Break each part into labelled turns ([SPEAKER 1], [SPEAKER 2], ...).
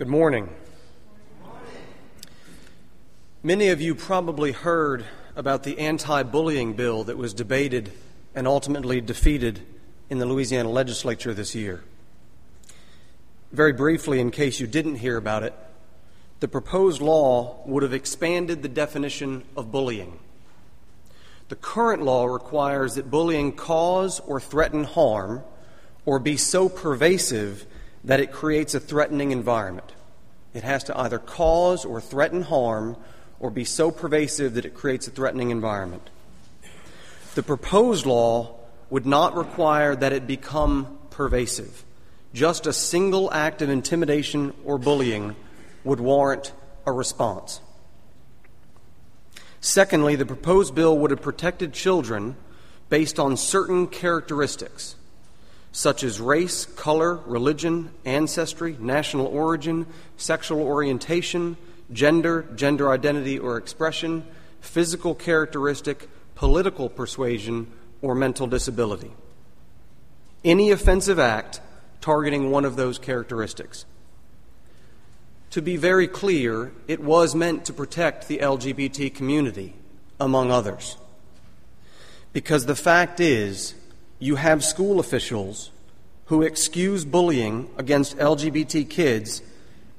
[SPEAKER 1] Good morning. Many of you probably heard about the anti bullying bill that was debated and ultimately defeated in the Louisiana legislature this year. Very briefly, in case you didn't hear about it, the proposed law would have expanded the definition of bullying. The current law requires that bullying cause or threaten harm or be so pervasive that it creates a threatening environment. It has to either cause or threaten harm or be so pervasive that it creates a threatening environment. The proposed law would not require that it become pervasive. Just a single act of intimidation or bullying would warrant a response. Secondly, the proposed bill would have protected children based on certain characteristics, such as race, color, religion, ancestry, national origin, sexual orientation, gender, gender identity or expression, physical characteristic, political persuasion, or mental disability. Any offensive act targeting one of those characteristics. To be very clear, it was meant to protect the LGBT community, among others. Because the fact is, you have school officials who excuse bullying against LGBT kids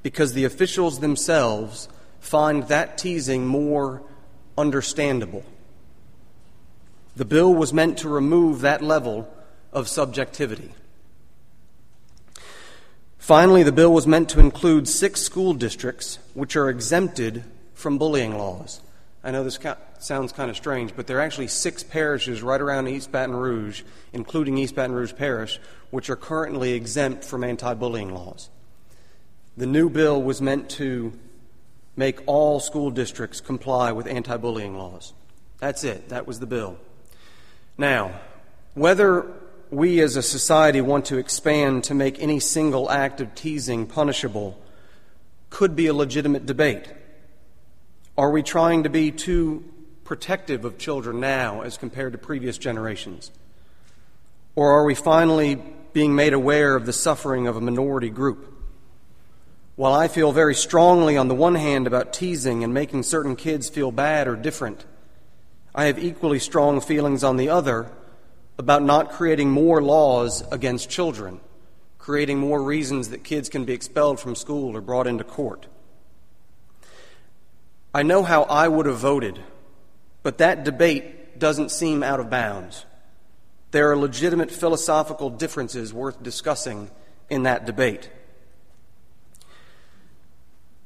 [SPEAKER 1] because the officials themselves find that teasing more understandable. The bill was meant to remove that level of subjectivity. Finally, the bill was meant to include six school districts which are exempted from bullying laws. I know this sounds kind of strange, but there are actually six parishes right around East Baton Rouge, including East Baton Rouge Parish, which are currently exempt from anti bullying laws. The new bill was meant to make all school districts comply with anti bullying laws. That's it, that was the bill. Now, whether we as a society want to expand to make any single act of teasing punishable could be a legitimate debate. Are we trying to be too protective of children now as compared to previous generations? Or are we finally being made aware of the suffering of a minority group? While I feel very strongly on the one hand about teasing and making certain kids feel bad or different, I have equally strong feelings on the other about not creating more laws against children, creating more reasons that kids can be expelled from school or brought into court. I know how I would have voted, but that debate doesn't seem out of bounds. There are legitimate philosophical differences worth discussing in that debate.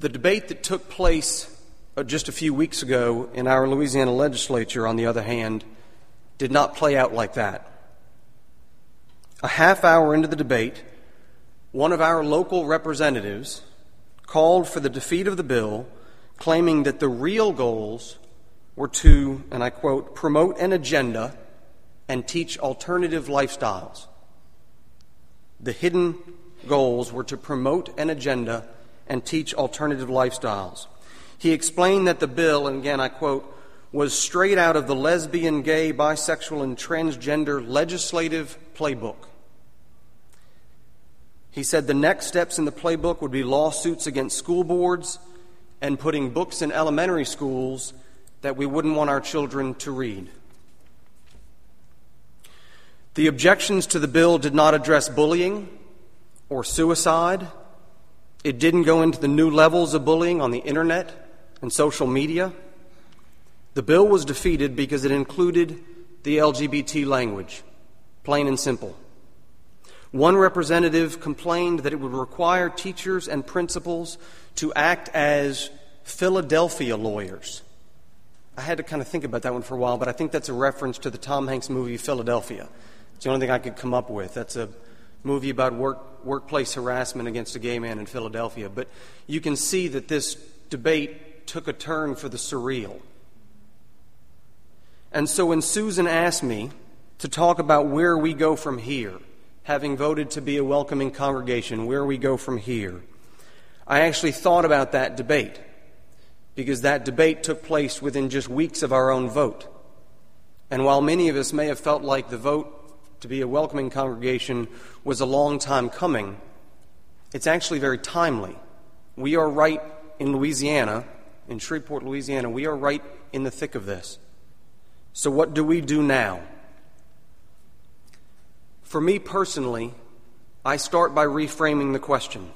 [SPEAKER 1] The debate that took place uh, just a few weeks ago in our Louisiana legislature, on the other hand, did not play out like that. A half hour into the debate, one of our local representatives called for the defeat of the bill, claiming that the real goals were to, and I quote, promote an agenda and teach alternative lifestyles. The hidden goals were to promote an agenda and teach alternative lifestyles. He explained that the bill, and again I quote, was straight out of the lesbian, gay, bisexual, and transgender legislative playbook. He said the next steps in the playbook would be lawsuits against school boards and putting books in elementary schools that we wouldn't want our children to read. The objections to the bill did not address bullying or suicide. It didn't go into the new levels of bullying on the internet and social media. The bill was defeated because it included the LGBT language, plain and simple. One representative complained that it would require teachers and principals to act as Philadelphia lawyers. I had to kind of think about that one for a while, but I think that's a reference to the Tom Hanks movie Philadelphia. It's the only thing I could come up with. That's a movie about work, workplace harassment against a gay man in Philadelphia. But you can see that this debate took a turn for the surreal. And so when Susan asked me to talk about where we go from here, having voted to be a welcoming congregation, where we go from here, I actually thought about that debate because that debate took place within just weeks of our own vote. And while many of us may have felt like the vote to be a welcoming congregation was a long time coming, it's actually very timely We are right in Louisiana, in Shreveport, Louisiana, we are right in the thick of this. So, what do we do now? For me personally, I start by reframing the question.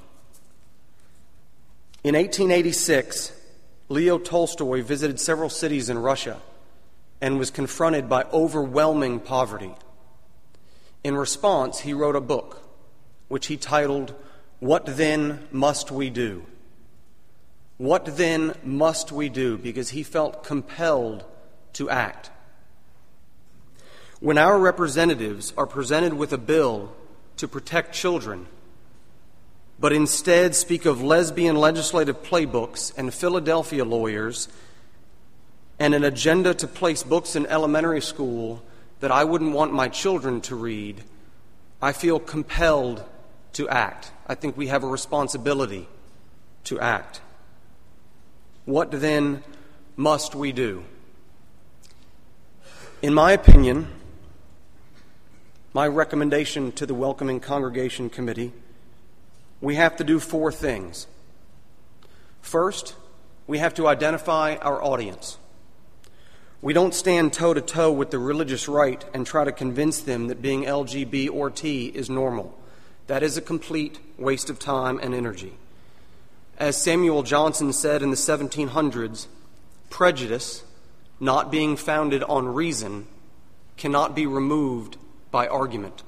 [SPEAKER 1] In 1886, Leo Tolstoy visited several cities in Russia and was confronted by overwhelming poverty. In response, he wrote a book which he titled, What Then Must We Do? What then must we do? Because he felt compelled to act. When our representatives are presented with a bill to protect children, but instead speak of lesbian legislative playbooks and Philadelphia lawyers and an agenda to place books in elementary school that I wouldn't want my children to read, I feel compelled to act. I think we have a responsibility to act. What then must we do? In my opinion, my recommendation to the Welcoming Congregation Committee, we have to do four things. First, we have to identify our audience. We don't stand toe to toe with the religious right and try to convince them that being LGB or T is normal. That is a complete waste of time and energy. As Samuel Johnson said in the 1700s, prejudice, not being founded on reason, cannot be removed by argument.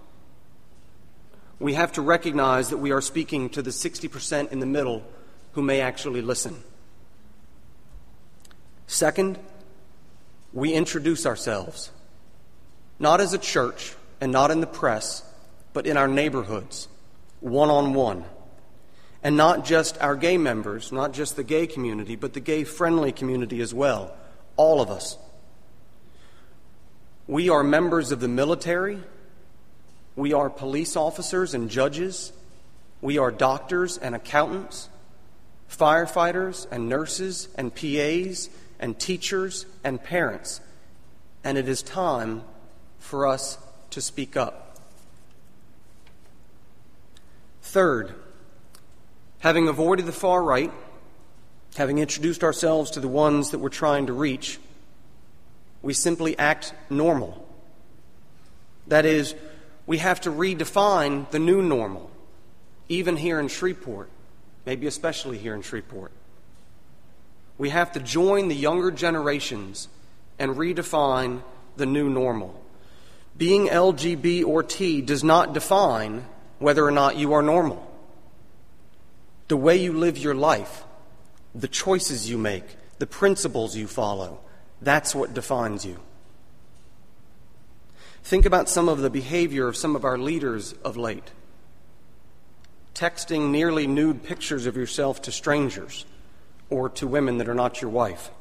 [SPEAKER 1] We have to recognize that we are speaking to the 60% in the middle who may actually listen. Second, we introduce ourselves, not as a church and not in the press, but in our neighborhoods, one on one. And not just our gay members, not just the gay community, but the gay friendly community as well. All of us. We are members of the military, we are police officers and judges. We are doctors and accountants, firefighters and nurses and PAs and teachers and parents. And it is time for us to speak up. Third, having avoided the far right, having introduced ourselves to the ones that we're trying to reach, we simply act normal. That is, we have to redefine the new normal, even here in Shreveport, maybe especially here in Shreveport. We have to join the younger generations and redefine the new normal. Being LGB or T does not define whether or not you are normal. The way you live your life, the choices you make, the principles you follow, that's what defines you. Think about some of the behavior of some of our leaders of late. Texting nearly nude pictures of yourself to strangers or to women that are not your wife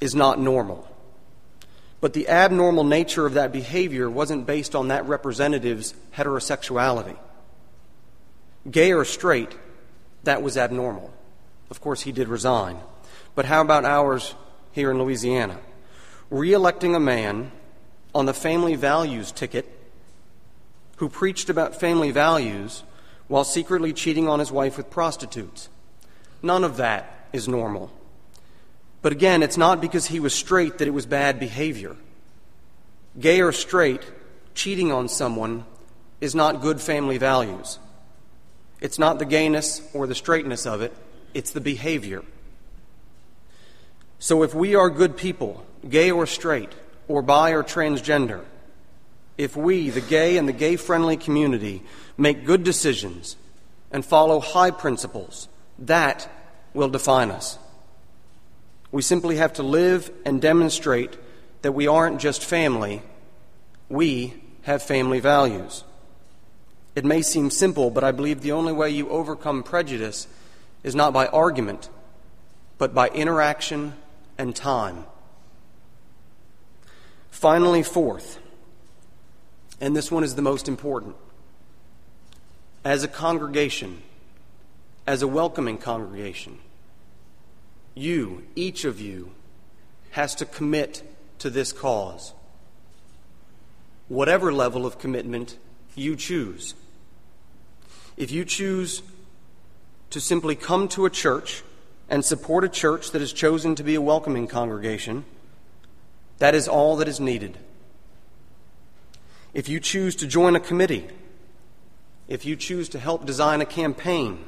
[SPEAKER 1] is not normal. But the abnormal nature of that behavior wasn't based on that representative's heterosexuality. Gay or straight, that was abnormal. Of course, he did resign. But how about ours here in Louisiana? Re electing a man on the family values ticket who preached about family values while secretly cheating on his wife with prostitutes. None of that is normal. But again, it's not because he was straight that it was bad behavior. Gay or straight, cheating on someone is not good family values. It's not the gayness or the straightness of it, it's the behavior. So if we are good people, gay or straight, or bi or transgender, if we, the gay and the gay friendly community, make good decisions and follow high principles, that will define us. We simply have to live and demonstrate that we aren't just family, we have family values. It may seem simple, but I believe the only way you overcome prejudice is not by argument, but by interaction and time. Finally, fourth, and this one is the most important. As a congregation, as a welcoming congregation, you, each of you, has to commit to this cause. Whatever level of commitment you choose. If you choose to simply come to a church and support a church that has chosen to be a welcoming congregation, that is all that is needed. If you choose to join a committee, if you choose to help design a campaign,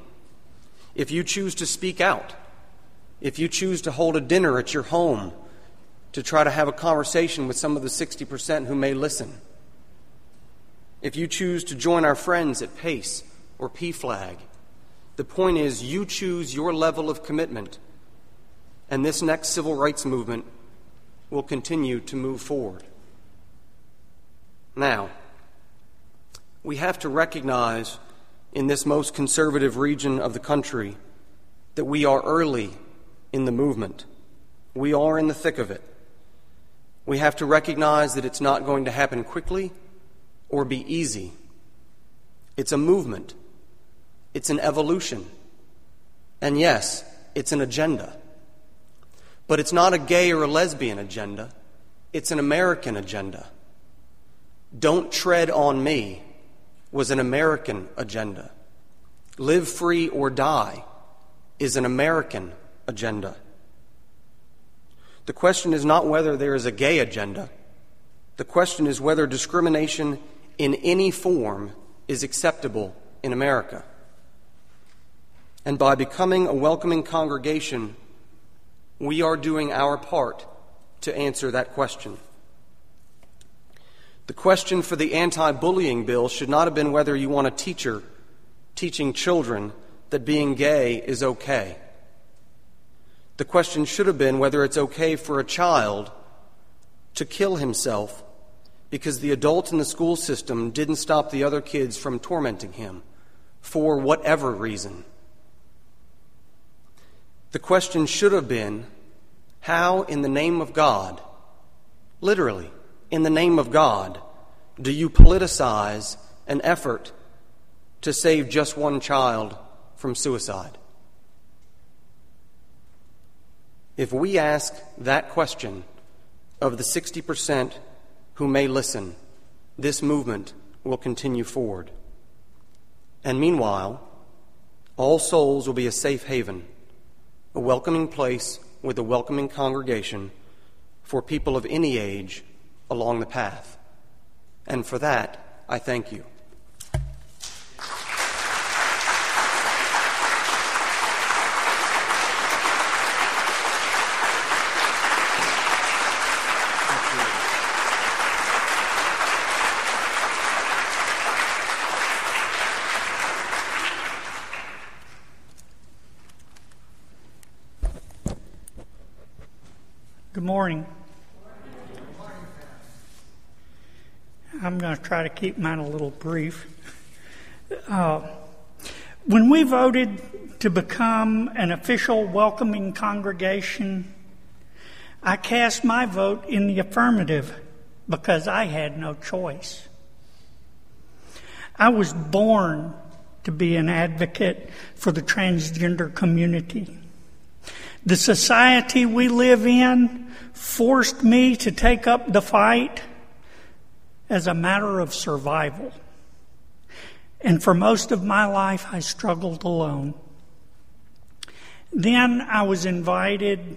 [SPEAKER 1] if you choose to speak out, if you choose to hold a dinner at your home to try to have a conversation with some of the 60% who may listen, if you choose to join our friends at PACE or PFLAG, the point is you choose your level of commitment, and this next civil rights movement will continue to move forward. Now, we have to recognize in this most conservative region of the country that we are early in the movement. We are in the thick of it. We have to recognize that it's not going to happen quickly or be easy. It's a movement, it's an evolution. And yes, it's an agenda. But it's not a gay or a lesbian agenda, it's an American agenda. Don't tread on me was an American agenda. Live free or die is an American agenda. The question is not whether there is a gay agenda. The question is whether discrimination in any form is acceptable in America. And by becoming a welcoming congregation, we are doing our part to answer that question. The question for the anti bullying bill should not have been whether you want a teacher teaching children that being gay is okay. The question should have been whether it's okay for a child to kill himself because the adult in the school system didn't stop the other kids from tormenting him for whatever reason. The question should have been how, in the name of God, literally, in the name of God, do you politicize an effort to save just one child from suicide? If we ask that question of the 60% who may listen, this movement will continue forward. And meanwhile, all souls will be a safe haven, a welcoming place with a welcoming congregation for people of any age along the path. And for that, I thank you.
[SPEAKER 2] Good morning. I'm going to try to keep mine a little brief. Uh, when we voted to become an official welcoming congregation, I cast my vote in the affirmative because I had no choice. I was born to be an advocate for the transgender community. The society we live in forced me to take up the fight as a matter of survival. And for most of my life, I struggled alone. Then I was invited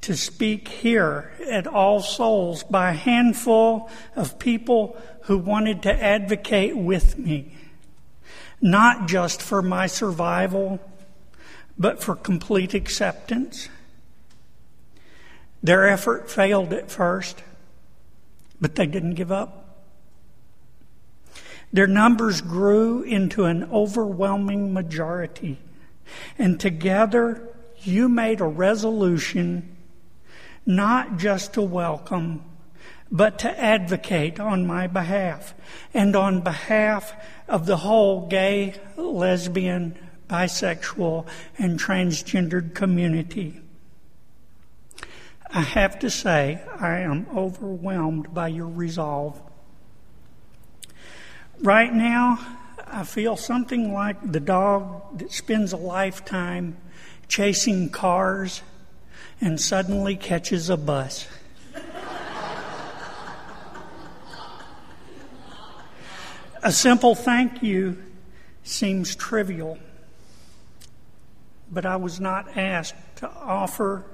[SPEAKER 2] to speak here at All Souls by a handful of people who wanted to advocate with me, not just for my survival but for complete acceptance. Their effort failed at first, but they didn't give up. Their numbers grew into an overwhelming majority, and together you made a resolution not just to welcome, but to advocate on my behalf and on behalf of the whole gay, lesbian, bisexual, and transgendered community. I have to say, I am overwhelmed by your resolve. Right now, I feel something like the dog that spends a lifetime chasing cars and suddenly catches a bus. a simple thank you seems trivial. But I was not asked to offer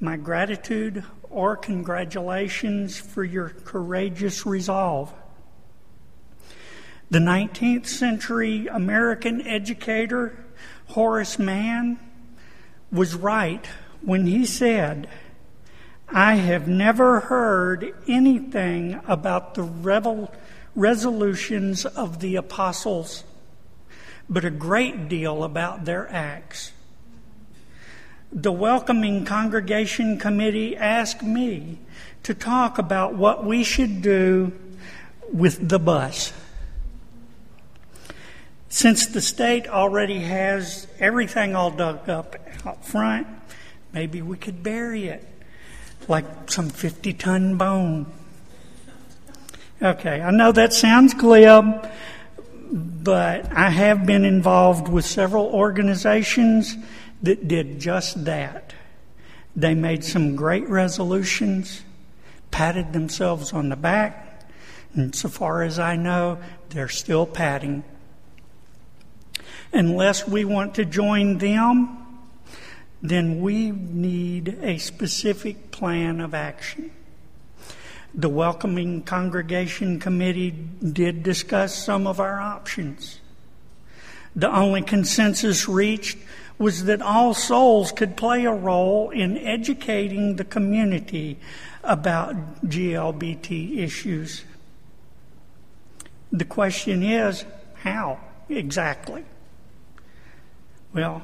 [SPEAKER 2] my gratitude or congratulations for your courageous resolve. The 19th century American educator Horace Mann was right when he said, I have never heard anything about the revel- resolutions of the apostles, but a great deal about their acts. The Welcoming Congregation Committee asked me to talk about what we should do with the bus. Since the state already has everything all dug up out front, maybe we could bury it like some 50 ton bone. Okay, I know that sounds glib, but I have been involved with several organizations that did just that. They made some great resolutions, patted themselves on the back, and so far as I know, they're still patting unless we want to join them, then we need a specific plan of action. The Welcoming Congregation Committee did discuss some of our options. The only consensus reached was that all souls could play a role in educating the community about GLBT issues. The question is how exactly? Well,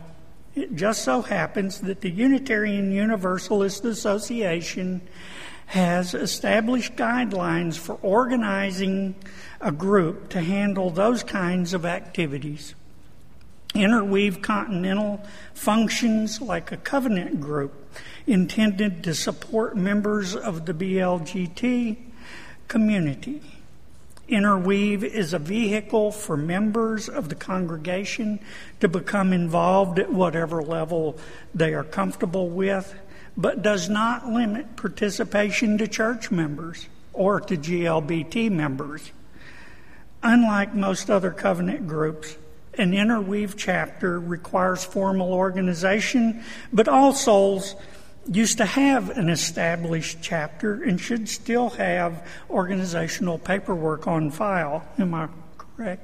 [SPEAKER 2] it just so happens that the Unitarian Universalist Association has established guidelines for organizing a group to handle those kinds of activities. Interweave Continental functions like a covenant group intended to support members of the BLGT community. Interweave is a vehicle for members of the congregation to become involved at whatever level they are comfortable with, but does not limit participation to church members or to GLBT members. Unlike most other covenant groups, an interweave chapter requires formal organization, but all souls used to have an established chapter and should still have organizational paperwork on file. Am I correct?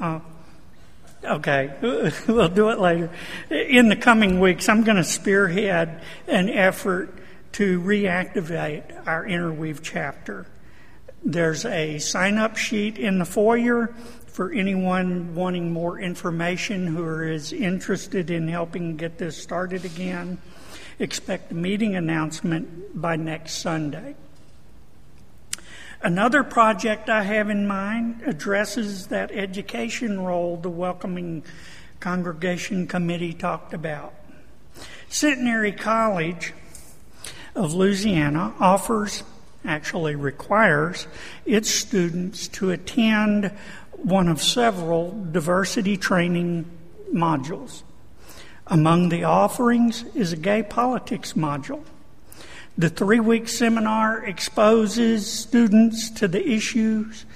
[SPEAKER 2] Uh, okay, we'll do it later. In the coming weeks, I'm going to spearhead an effort to reactivate our interweave chapter. There's a sign up sheet in the foyer for anyone wanting more information who is interested in helping get this started again expect a meeting announcement by next Sunday. Another project I have in mind addresses that education role the Welcoming Congregation Committee talked about. Centenary College of Louisiana offers, actually requires, its students to attend one of several diversity training modules. Among the offerings is a gay politics module. The three week seminar exposes students to the issues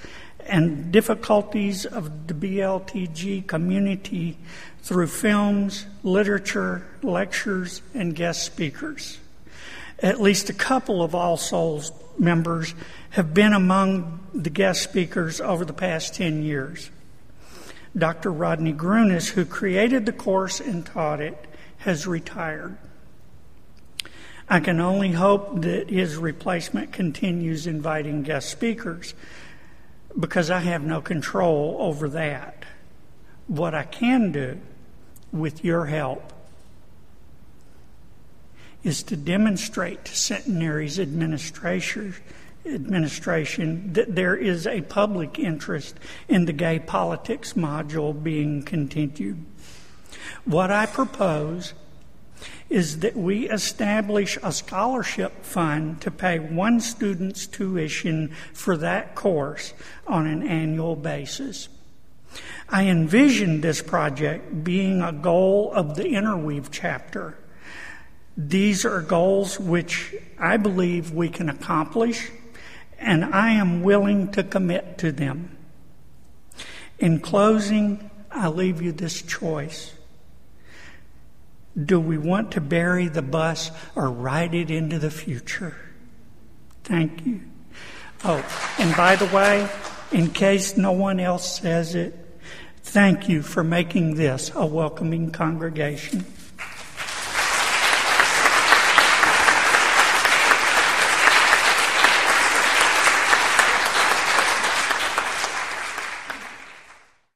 [SPEAKER 2] and difficulties of the BLTG community through films, literature, lectures, and guest speakers. At least a couple of All Souls members have been among the guest speakers over the past 10 years. Dr. Rodney Grunes, who created the course and taught it, has retired. I can only hope that his replacement continues inviting guest speakers because I have no control over that. What I can do with your help is to demonstrate to Centenary's administration administration that there is a public interest in the gay politics module being continued. What I propose is that we establish a scholarship fund to pay one student's tuition for that course on an annual basis. I envision this project being a goal of the Interweave chapter. These are goals which I believe we can accomplish and I am willing to commit to them. In closing, I leave you this choice. Do we want to bury the bus or ride it into the future? Thank you. Oh, and by the way, in case no one else says it, thank you for making this a welcoming congregation.